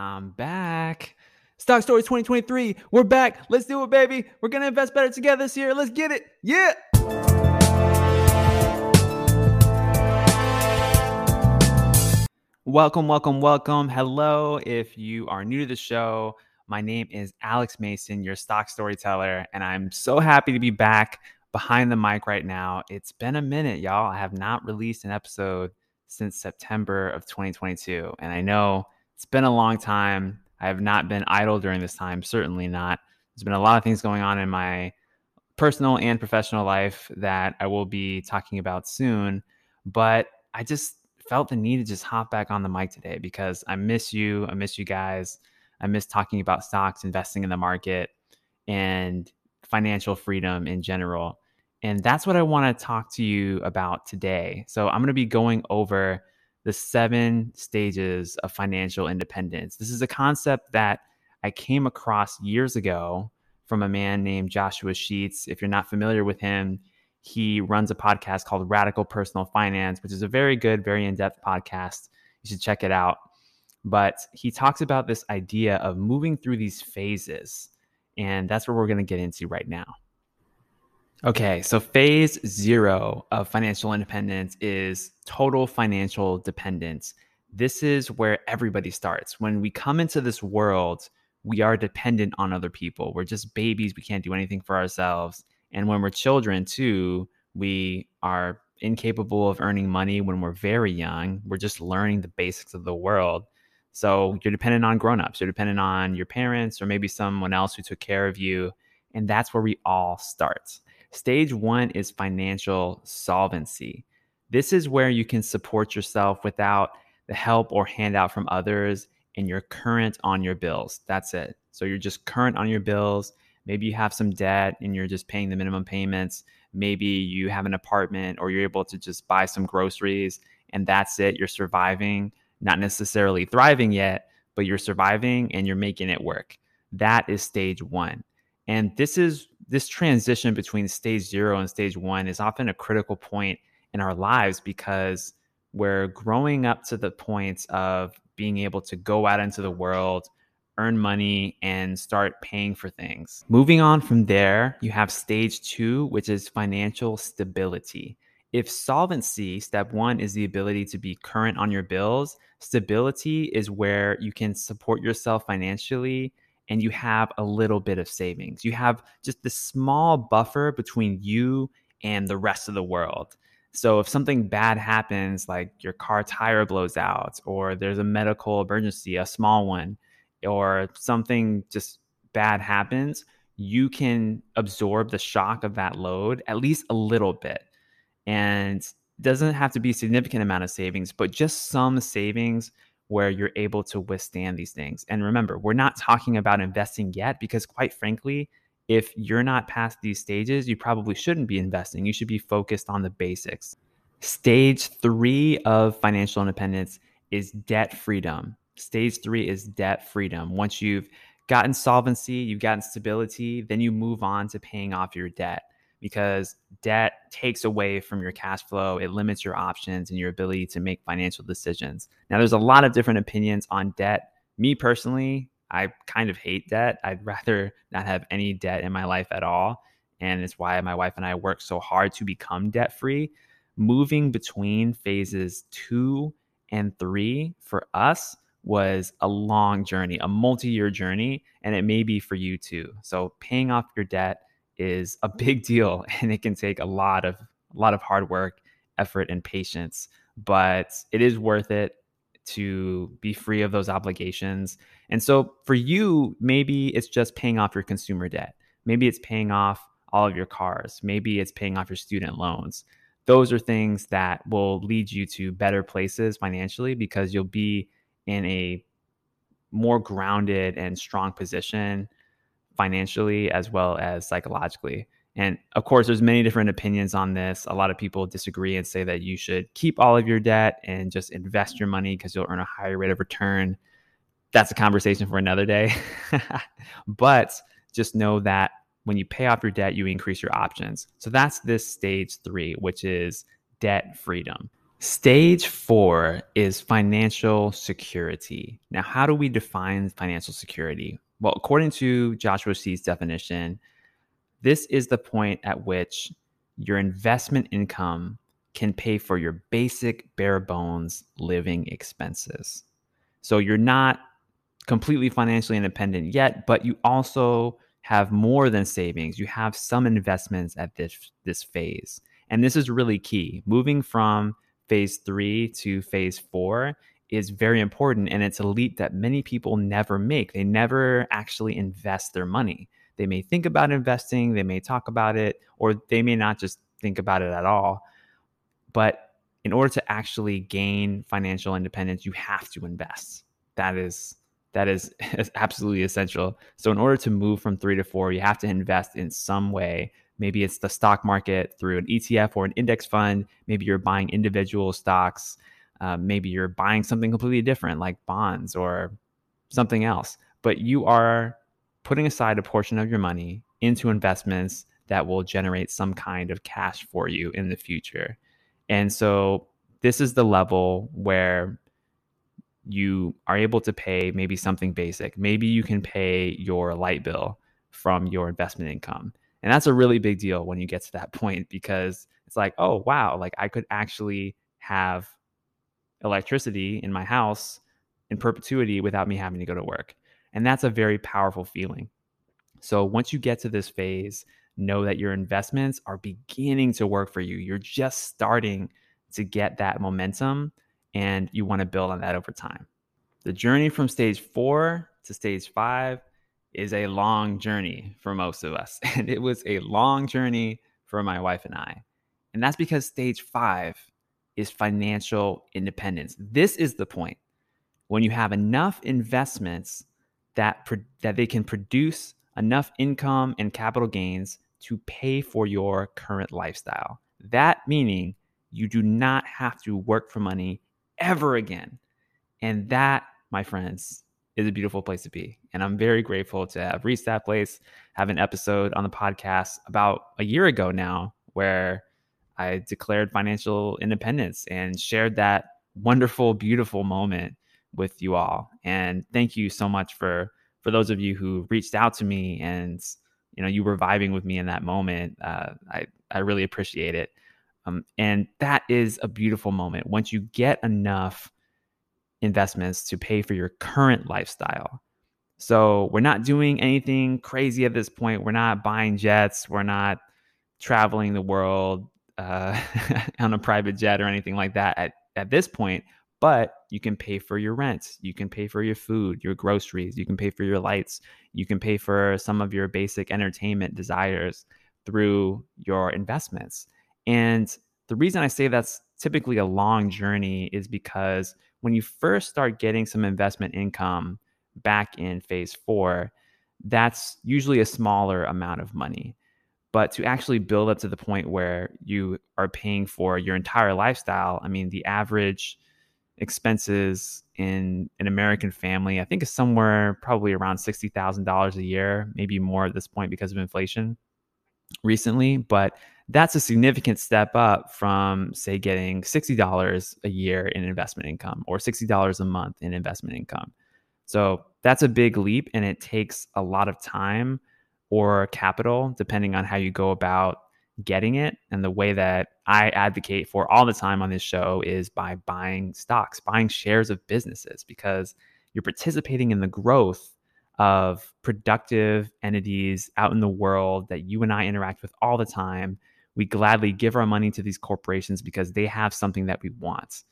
I'm back. Stock Stories 2023. We're back. Let's do it, baby. We're going to invest better together this year. Let's get it. Yeah. Welcome, welcome, welcome. Hello. If you are new to the show, my name is Alex Mason, your stock storyteller, and I'm so happy to be back behind the mic right now. It's been a minute, y'all. I have not released an episode since September of 2022, and I know it's been a long time. I have not been idle during this time, certainly not. There's been a lot of things going on in my personal and professional life that I will be talking about soon, but I just felt the need to just hop back on the mic today because I miss you. I miss you guys. I miss talking about stocks, investing in the market, and financial freedom in general. And that's what I want to talk to you about today. So, I'm going to be going over the seven stages of financial independence. This is a concept that I came across years ago from a man named Joshua Sheats. If you're not familiar with him, he runs a podcast called Radical Personal Finance, which is a very good, very in depth podcast. You should check it out. But he talks about this idea of moving through these phases. And that's what we're going to get into right now. Okay, so phase zero of financial independence is total financial dependence. This is where everybody starts. When we come into this world, we are dependent on other people. We're just babies. We can't do anything for ourselves. And when we're children, too, we are incapable of earning money when we're very young. We're just learning the basics of the world. So you're dependent on grown-ups. You're dependent on your parents or maybe someone else who took care of you. And that's where we all start. Stage one is financial solvency. This is where you can support yourself without the help or handout from others and you're current on your bills. That's it. So you're just current on your bills. Maybe you have some debt and you're just paying the minimum payments. Maybe you have an apartment or you're able to just buy some groceries and that's it. You're surviving, not necessarily thriving yet, but you're surviving and you're making it work. That is stage one. And this is this transition between stage zero and stage one is often a critical point in our lives because we're growing up to the point of being able to go out into the world, earn money, and start paying for things. Moving on from there, you have stage two, which is financial stability. If solvency, step one, is the ability to be current on your bills, stability is where you can support yourself financially and you have a little bit of savings. You have just this small buffer between you and the rest of the world. So if something bad happens, like your car tire blows out, or there's a medical emergency, a small one, or something just bad happens, you can absorb the shock of that load at least a little bit. And doesn't have to be a significant amount of savings, but just some savings where you're able to withstand these things. And remember, we're not talking about investing yet because, quite frankly, if you're not past these stages, you probably shouldn't be investing. You should be focused on the basics. Stage three of financial independence is debt freedom. Stage three is debt freedom. Once you've gotten solvency, you've gotten stability, then you move on to paying off your debt because debt takes away from your cash flow. It limits your options and your ability to make financial decisions. Now, there's a lot of different opinions on debt. Me personally, I kind of hate debt. I'd rather not have any debt in my life at all. And it's why my wife and I work so hard to become debt free. Moving between phases two and three for us was a long journey, a multi year journey, and it may be for you too. So, paying off your debt is a big deal and it can take a lot of a lot of hard work, effort and patience, but it is worth it to be free of those obligations. And so for you, maybe it's just paying off your consumer debt. Maybe it's paying off all of your cars. Maybe it's paying off your student loans. Those are things that will lead you to better places financially because you'll be in a more grounded and strong position financially as well as psychologically. And of course, there's many different opinions on this. A lot of people disagree and say that you should keep all of your debt and just invest your money because you'll earn a higher rate of return. That's a conversation for another day. but just know that when you pay off your debt, you increase your options. So that's this stage three, which is debt freedom. Stage four is financial security. Now, how do we define financial security? Well, according to Joshua Sheats' definition, this is the point at which your investment income can pay for your basic bare bones living expenses. So you're not completely financially independent yet, but you also have more than savings. You have some investments at this this phase. And this is really key. Moving from phase 3 to phase 4 is very important and it's a leap that many people never make. They never actually invest their money. They may think about investing, they may talk about it, or they may not just think about it at all. But in order to actually gain financial independence, you have to invest. That is that is, absolutely essential. So in order to move from 3 to 4, you have to invest in some way. Maybe it's the stock market through an ETF or an index fund. Maybe you're buying individual stocks. Uh, maybe you're buying something completely different like bonds or something else. But you are putting aside a portion of your money into investments that will generate some kind of cash for you in the future. And so this is the level where you are able to pay maybe something basic. Maybe you can pay your light bill from your investment income. And that's a really big deal when you get to that point because it's like, oh, wow, like I could actually have electricity in my house in perpetuity without me having to go to work. And that's a very powerful feeling. So once you get to this phase, know that your investments are beginning to work for you. You're just starting to get that momentum and you want to build on that over time. The journey from stage four to stage five is a long journey for most of us. And it was a long journey for my wife and I. And that's because stage five is financial independence. This is the point when you have enough investments that, pro- that they can produce enough income and capital gains to pay for your current lifestyle. That meaning you do not have to work for money ever again. And that, my friends, is a beautiful place to be. And I'm very grateful to have reached that place, have an episode on the podcast about a year ago now where I declared financial independence and shared that wonderful, beautiful moment with you all. And thank you so much for for those of you who reached out to me and you know you were vibing with me in that moment. Uh, I I really appreciate it. Um, and that is a beautiful moment once you get enough investments to pay for your current lifestyle. So we're not doing anything crazy at this point. We're not buying jets. We're not traveling the world uh, on a private jet or anything like that at, at this point. But you can pay for your rent. You can pay for your food, your groceries. You can pay for your lights. You can pay for some of your basic entertainment desires through your investments. And the reason I say that's typically a long journey is because when you first start getting some investment income back in phase four, that's usually a smaller amount of money. But to actually build up to the point where you are paying for your entire lifestyle, I mean, the average expenses in an American family, I think is somewhere probably around $60,000 a year, maybe more at this point because of inflation recently. But that's a significant step up from say getting $60 a year in investment income or $60 a month in investment income. So that's a big leap and it takes a lot of time or capital depending on how you go about getting it. And the way that I advocate for all the time on this show is by buying stocks, buying shares of businesses because you're participating in the growth of productive entities out in the world that you and I interact with all the time we gladly give our money to these corporations because they have something that we want.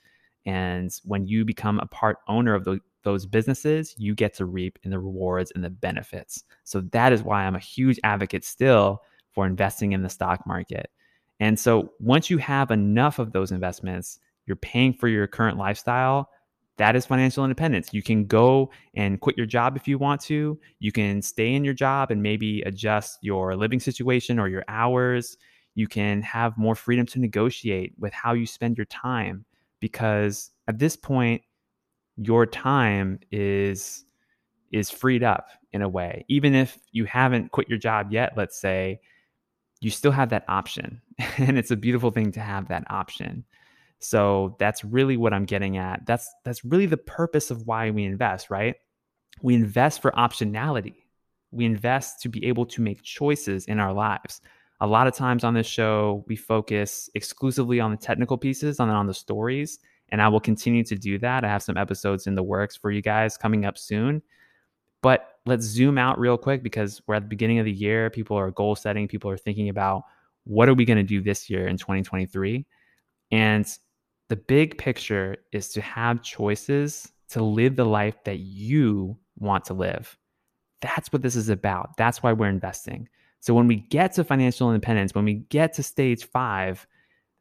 And when you become a part owner of the, those businesses, you get to reap in the rewards and the benefits. So that is why I'm a huge advocate still for investing in the stock market. And so once you have enough of those investments, you're paying for your current lifestyle. That is financial independence. You can go and quit your job if you want to. You can stay in your job and maybe adjust your living situation or your hours you can have more freedom to negotiate with how you spend your time because at this point your time is is freed up in a way even if you haven't quit your job yet let's say you still have that option and it's a beautiful thing to have that option So that's really what I'm getting at. That's that's really the purpose of why we invest, right? We invest for optionality. We invest to be able to make choices in our lives. A lot of times on this show, we focus exclusively on the technical pieces, on, on the stories, and I will continue to do that. I have some episodes in the works for you guys coming up soon. But let's zoom out real quick because we're at the beginning of the year. People are goal setting, people are thinking about what are we going to do this year in 2023? And the big picture is to have choices to live the life that you want to live. That's what this is about. That's why we're investing. So when we get to financial independence, when we get to stage five,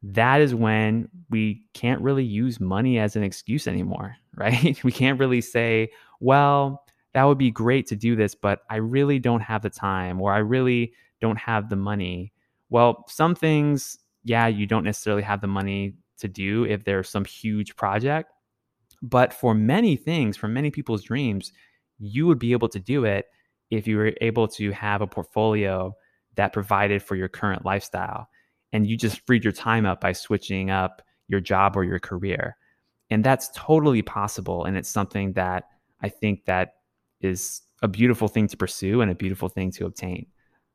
that is when we can't really use money as an excuse anymore, right? We can't really say, well, that would be great to do this, but I really don't have the time or I really don't have the money. Well, some things, yeah, you don't necessarily have the money to do if there's some huge project. But for many things, for many people's dreams, you would be able to do it if you were able to have a portfolio that provided for your current lifestyle and you just freed your time up by switching up your job or your career. And that's totally possible and it's something that i think that is a beautiful thing to pursue and a beautiful thing to obtain.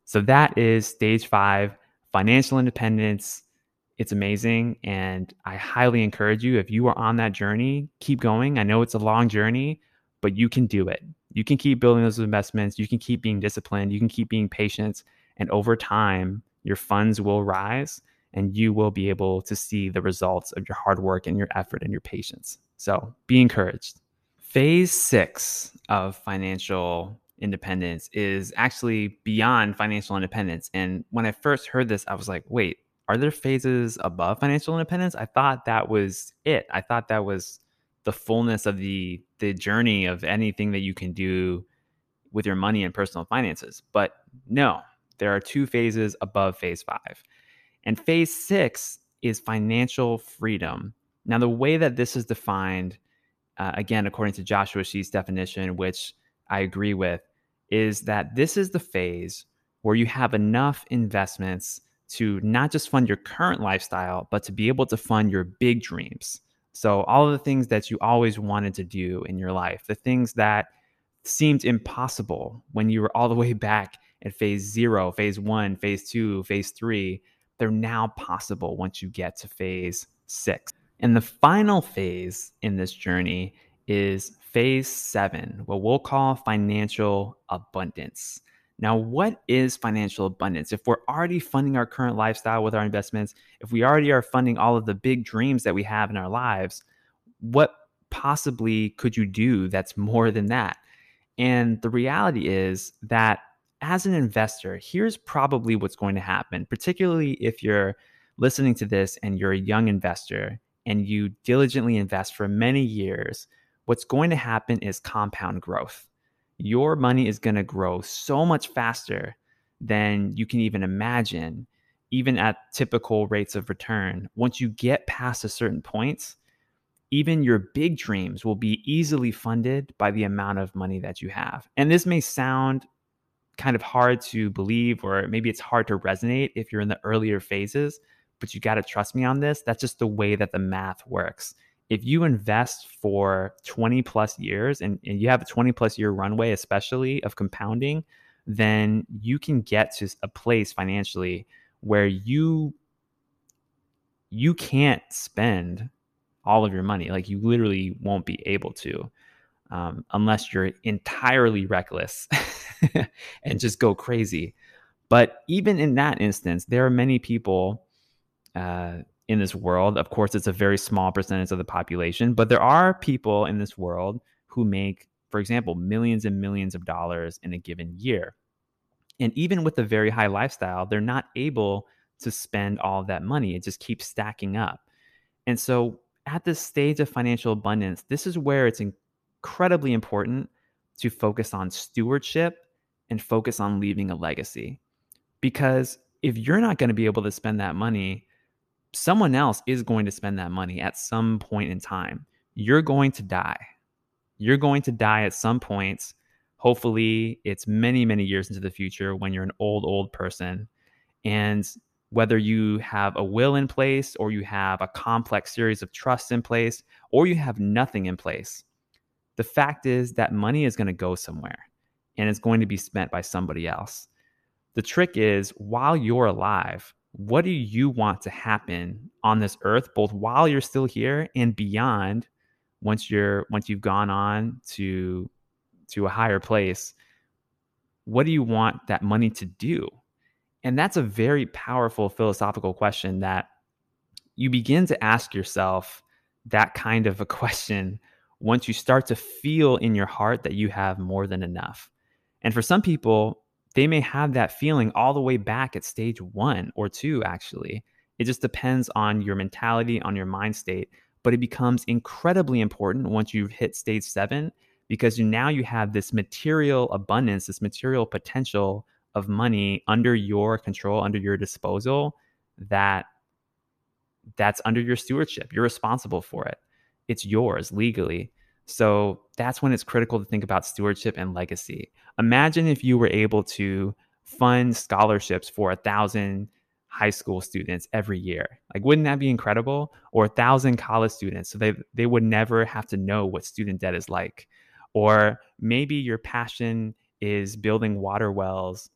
So that is stage 5 financial independence. It's amazing and i highly encourage you if you are on that journey keep going. I know it's a long journey but you can do it. You can keep building those investments. You can keep being disciplined. You can keep being patient. And over time your funds will rise and you will be able to see the results of your hard work and your effort and your patience. So be encouraged. Phase six of financial independence is actually beyond financial independence. And when i first heard this i was like wait are there phases above financial independence? I thought that was it. I thought that was the fullness of the the journey of anything that you can do with your money and personal finances. But no, there are two phases above phase five. And phase six is financial freedom. Now, the way that this is defined, uh, again, according to Joshua Sheats' definition, which I agree with, is that this is the phase where you have enough investments to not just fund your current lifestyle, but to be able to fund your big dreams. So, all of the things that you always wanted to do in your life, the things that seemed impossible when you were all the way back at phase zero, phase one, phase two, phase three, they're now possible once you get to phase six. And the final phase in this journey is phase seven, what we'll call financial abundance. Now, what is financial abundance? If we're already funding our current lifestyle with our investments, if we already are funding all of the big dreams that we have in our lives, what possibly could you do that's more than that? And the reality is that as an investor, here's probably what's going to happen, particularly if you're listening to this and you're a young investor and you diligently invest for many years. What's going to happen is compound growth your money is going to grow so much faster than you can even imagine, even at typical rates of return. Once you get past a certain point, even your big dreams will be easily funded by the amount of money that you have. And this may sound kind of hard to believe, or maybe it's hard to resonate if you're in the earlier phases, but you got to trust me on this. That's just the way that the math works if you invest for 20 plus years and, and you have a 20 plus year runway, especially of compounding, then you can get to a place financially where you you can't spend all of your money like you literally won't be able to um, unless you're entirely reckless and just go crazy but even in that instance there are many people uh, in this world. Of course, it's a very small percentage of the population, but there are people in this world who make, for example, millions and millions of dollars in a given year. And even with a very high lifestyle, they're not able to spend all that money. It just keeps stacking up. And so, at this stage of financial abundance, this is where it's incredibly important to focus on stewardship and focus on leaving a legacy. Because if you're not going to be able to spend that money, someone else is going to spend that money at some point in time. You're going to die. You're going to die at some point. Hopefully, it's many, many years into the future when you're an old, old person. And whether you have a will in place or you have a complex series of trusts in place or you have nothing in place, the fact is that money is going to go somewhere and it's going to be spent by somebody else. The trick is while you're alive, what do you want to happen on this earth both while you're still here and beyond once you're once you've gone on to to a higher place what do you want that money to do and that's a very powerful philosophical question that you begin to ask yourself that kind of a question once you start to feel in your heart that you have more than enough. And for some people, they may have that feeling all the way back at stage one or two, actually. It just depends on your mentality, on your mind state. But it becomes incredibly important once you've hit stage seven because you, now you have this material abundance, this material potential of money under your control, under your disposal, that that's under your stewardship. You're responsible for it. It's yours legally. So that's when it's critical to think about stewardship and legacy. Imagine if you were able to fund scholarships for a thousand high school students every year. Like, wouldn't that be incredible? Or a thousand college students, so they they would never have to know what student debt is like. Or maybe your passion is building water wells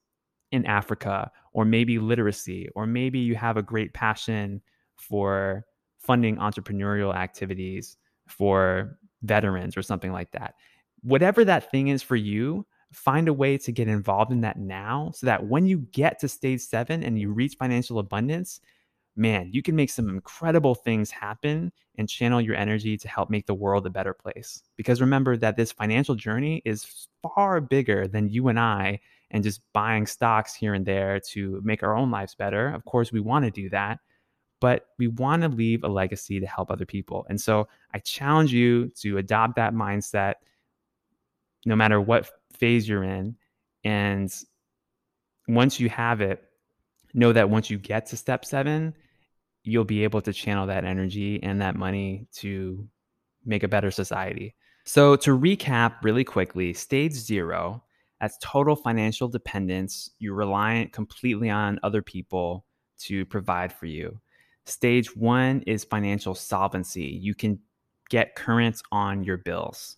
in Africa, or maybe literacy, or maybe you have a great passion for funding entrepreneurial activities for veterans or something like that. Whatever that thing is for you, find a way to get involved in that now so that when you get to stage seven and you reach financial abundance, man, you can make some incredible things happen and channel your energy to help make the world a better place. Because remember that this financial journey is far bigger than you and I and just buying stocks here and there to make our own lives better. Of course, we want to do that, but we want to leave a legacy to help other people. And so I challenge you to adopt that mindset no matter what phase you're in. And once you have it, know that once you get to step seven, you'll be able to channel that energy and that money to make a better society. So, to recap really quickly, stage zero that's total financial dependence. You're reliant completely on other people to provide for you. Stage one is financial solvency. You can get current on your bills.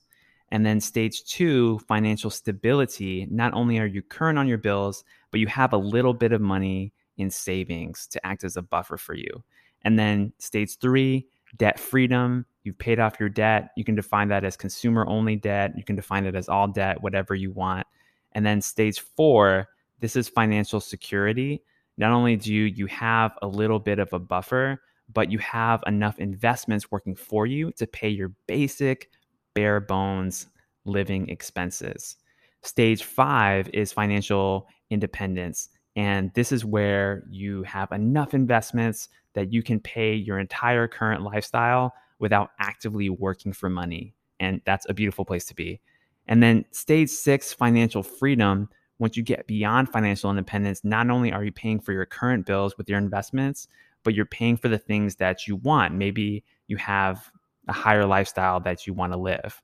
And then stage two, financial stability. Not only are you current on your bills, but you have a little bit of money in savings to act as a buffer for you. And then stage three, debt freedom. You've paid off your debt. You can define that as consumer only debt. You can define it as all debt, whatever you want. And then stage four, this is financial security. Not only do you have a little bit of a buffer, but you have enough investments working for you to pay your basic, bare bones living expenses. Stage five is financial independence. And this is where you have enough investments that you can pay your entire current lifestyle without actively working for money. And that's a beautiful place to be. And then stage six, financial freedom. Once you get beyond financial independence, not only are you paying for your current bills with your investments, but you're paying for the things that you want. Maybe you have a higher lifestyle that you want to live.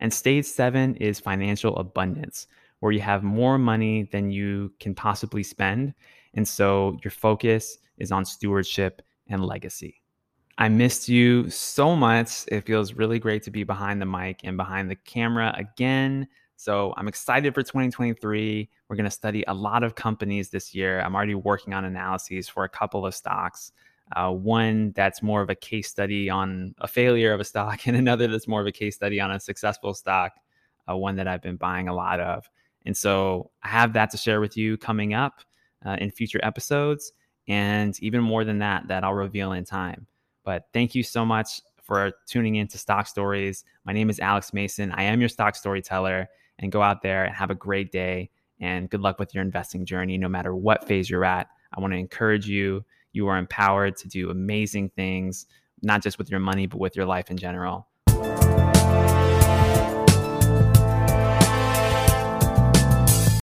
And stage seven is financial abundance, where you have more money than you can possibly spend. And so your focus is on stewardship and legacy. I missed you so much. It feels really great to be behind the mic and behind the camera again. So I'm excited for 2023. We're going to study a lot of companies this year. I'm already working on analyses for a couple of stocks. Uh, one that's more of a case study on a failure of a stock, and another that's more of a case study on a successful stock, uh, one that I've been buying a lot of. And so I have that to share with you coming up uh, in future episodes. And even more than that, that I'll reveal in time. But thank you so much for tuning in to Stock Stories. My name is Alex Mason. I am your stock storyteller. And go out there and have a great day. And good luck with your investing journey, no matter what phase you're at. I want to encourage you. You are empowered to do amazing things, not just with your money, but with your life in general.